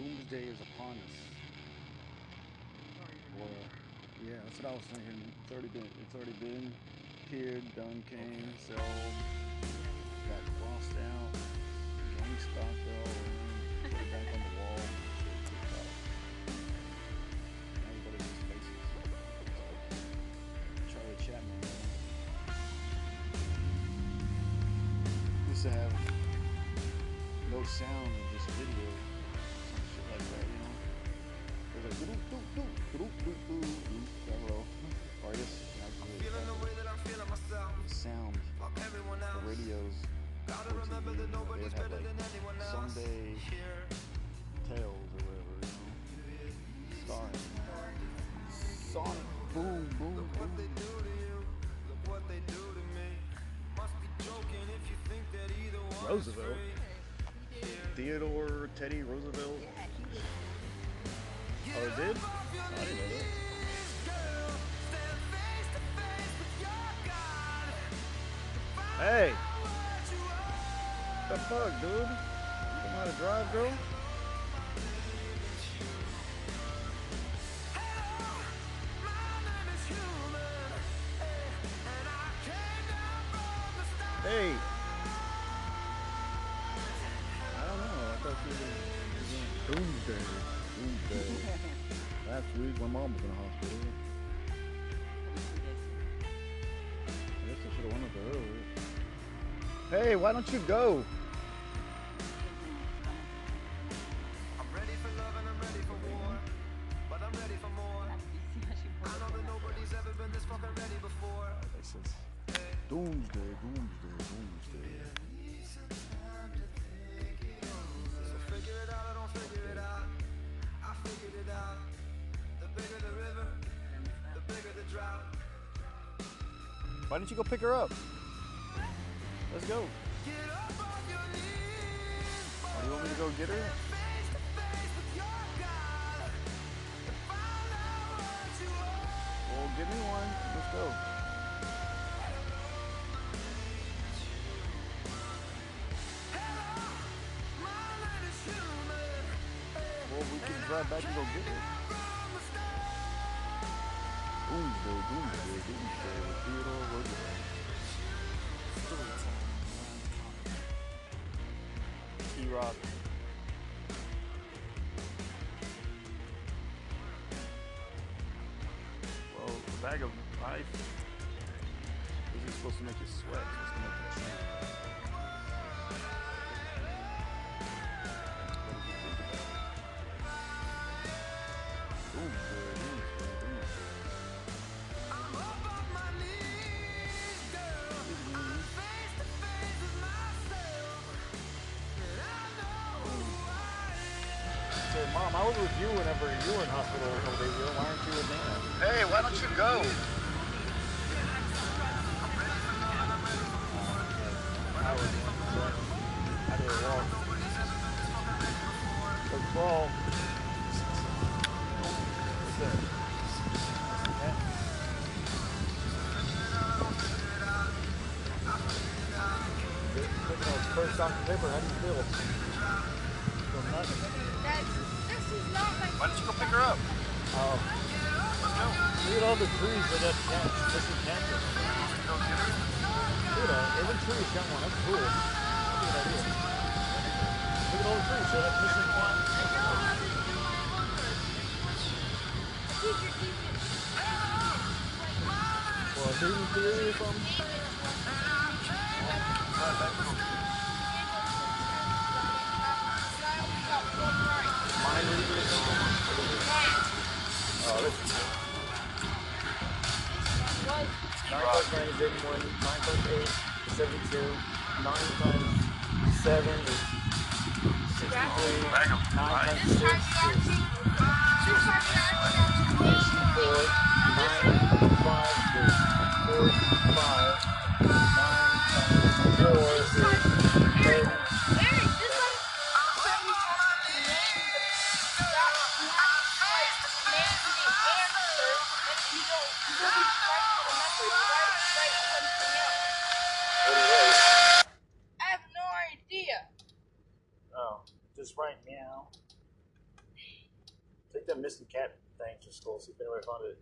Doomsday is upon us. Well, yeah, that's what I was thinking. It's already been, it's already been appeared, done, came, sold, got crossed out, gang stopped it all around, put it back on the wall. Shit, took off. Everybody just faces. Charlie Chaplin. man. Used to have no sound and just video, shit like doo doo doo doo doo doo doo. Feeling the way that I'm feeling myself. Sound, everyone else. radios, Gotta remember that nobody's better than anyone else. Here. tales or whatever, you know. Starring Sonic, boom, boom, Look what they boom. do to you. Look what they do to me. Must be joking if you think that either one Roosevelt. is free. Theodore Teddy Roosevelt. Oh, it did? I didn't know that. Girl, stand face to face with your God. Hey, What the fuck, dude? You know how to drive, girl? Hey. Was in Doomsday. Doomsday. Last week, my mom was in the hospital. I guess I should have went with her earlier. Hey, why don't you go? I'm Why don't you go pick her up? Let's go. Oh, you want me to go get her? Well, give me one. Let's go. Well, we can drive back and go get her. Doomsday, Doomsday, Doomsday with Theodore. T-Rock. Well, a bag of ice isn't supposed to make you sweat. It's supposed to make you chew. So, Mom, I was with you whenever you were in hospital a couple days ago. Why aren't you with now? Hey, why don't you go? I was I did a walk. Go crawl. What's that? Yeah. Good. Taking those first Dr. Pepper, how do you? Feel go pick her up? Oh. Look at all the trees that have cats. This is. Look at that. Every tree's got one. That's cool. That's a good idea. Look at all the trees. So that's missing one. Well? 31, 9 times 8 is 72, 9 times 7 is 63, 9 times 6 is 66. right now. Take that missing cat thing to school, see if anybody found it.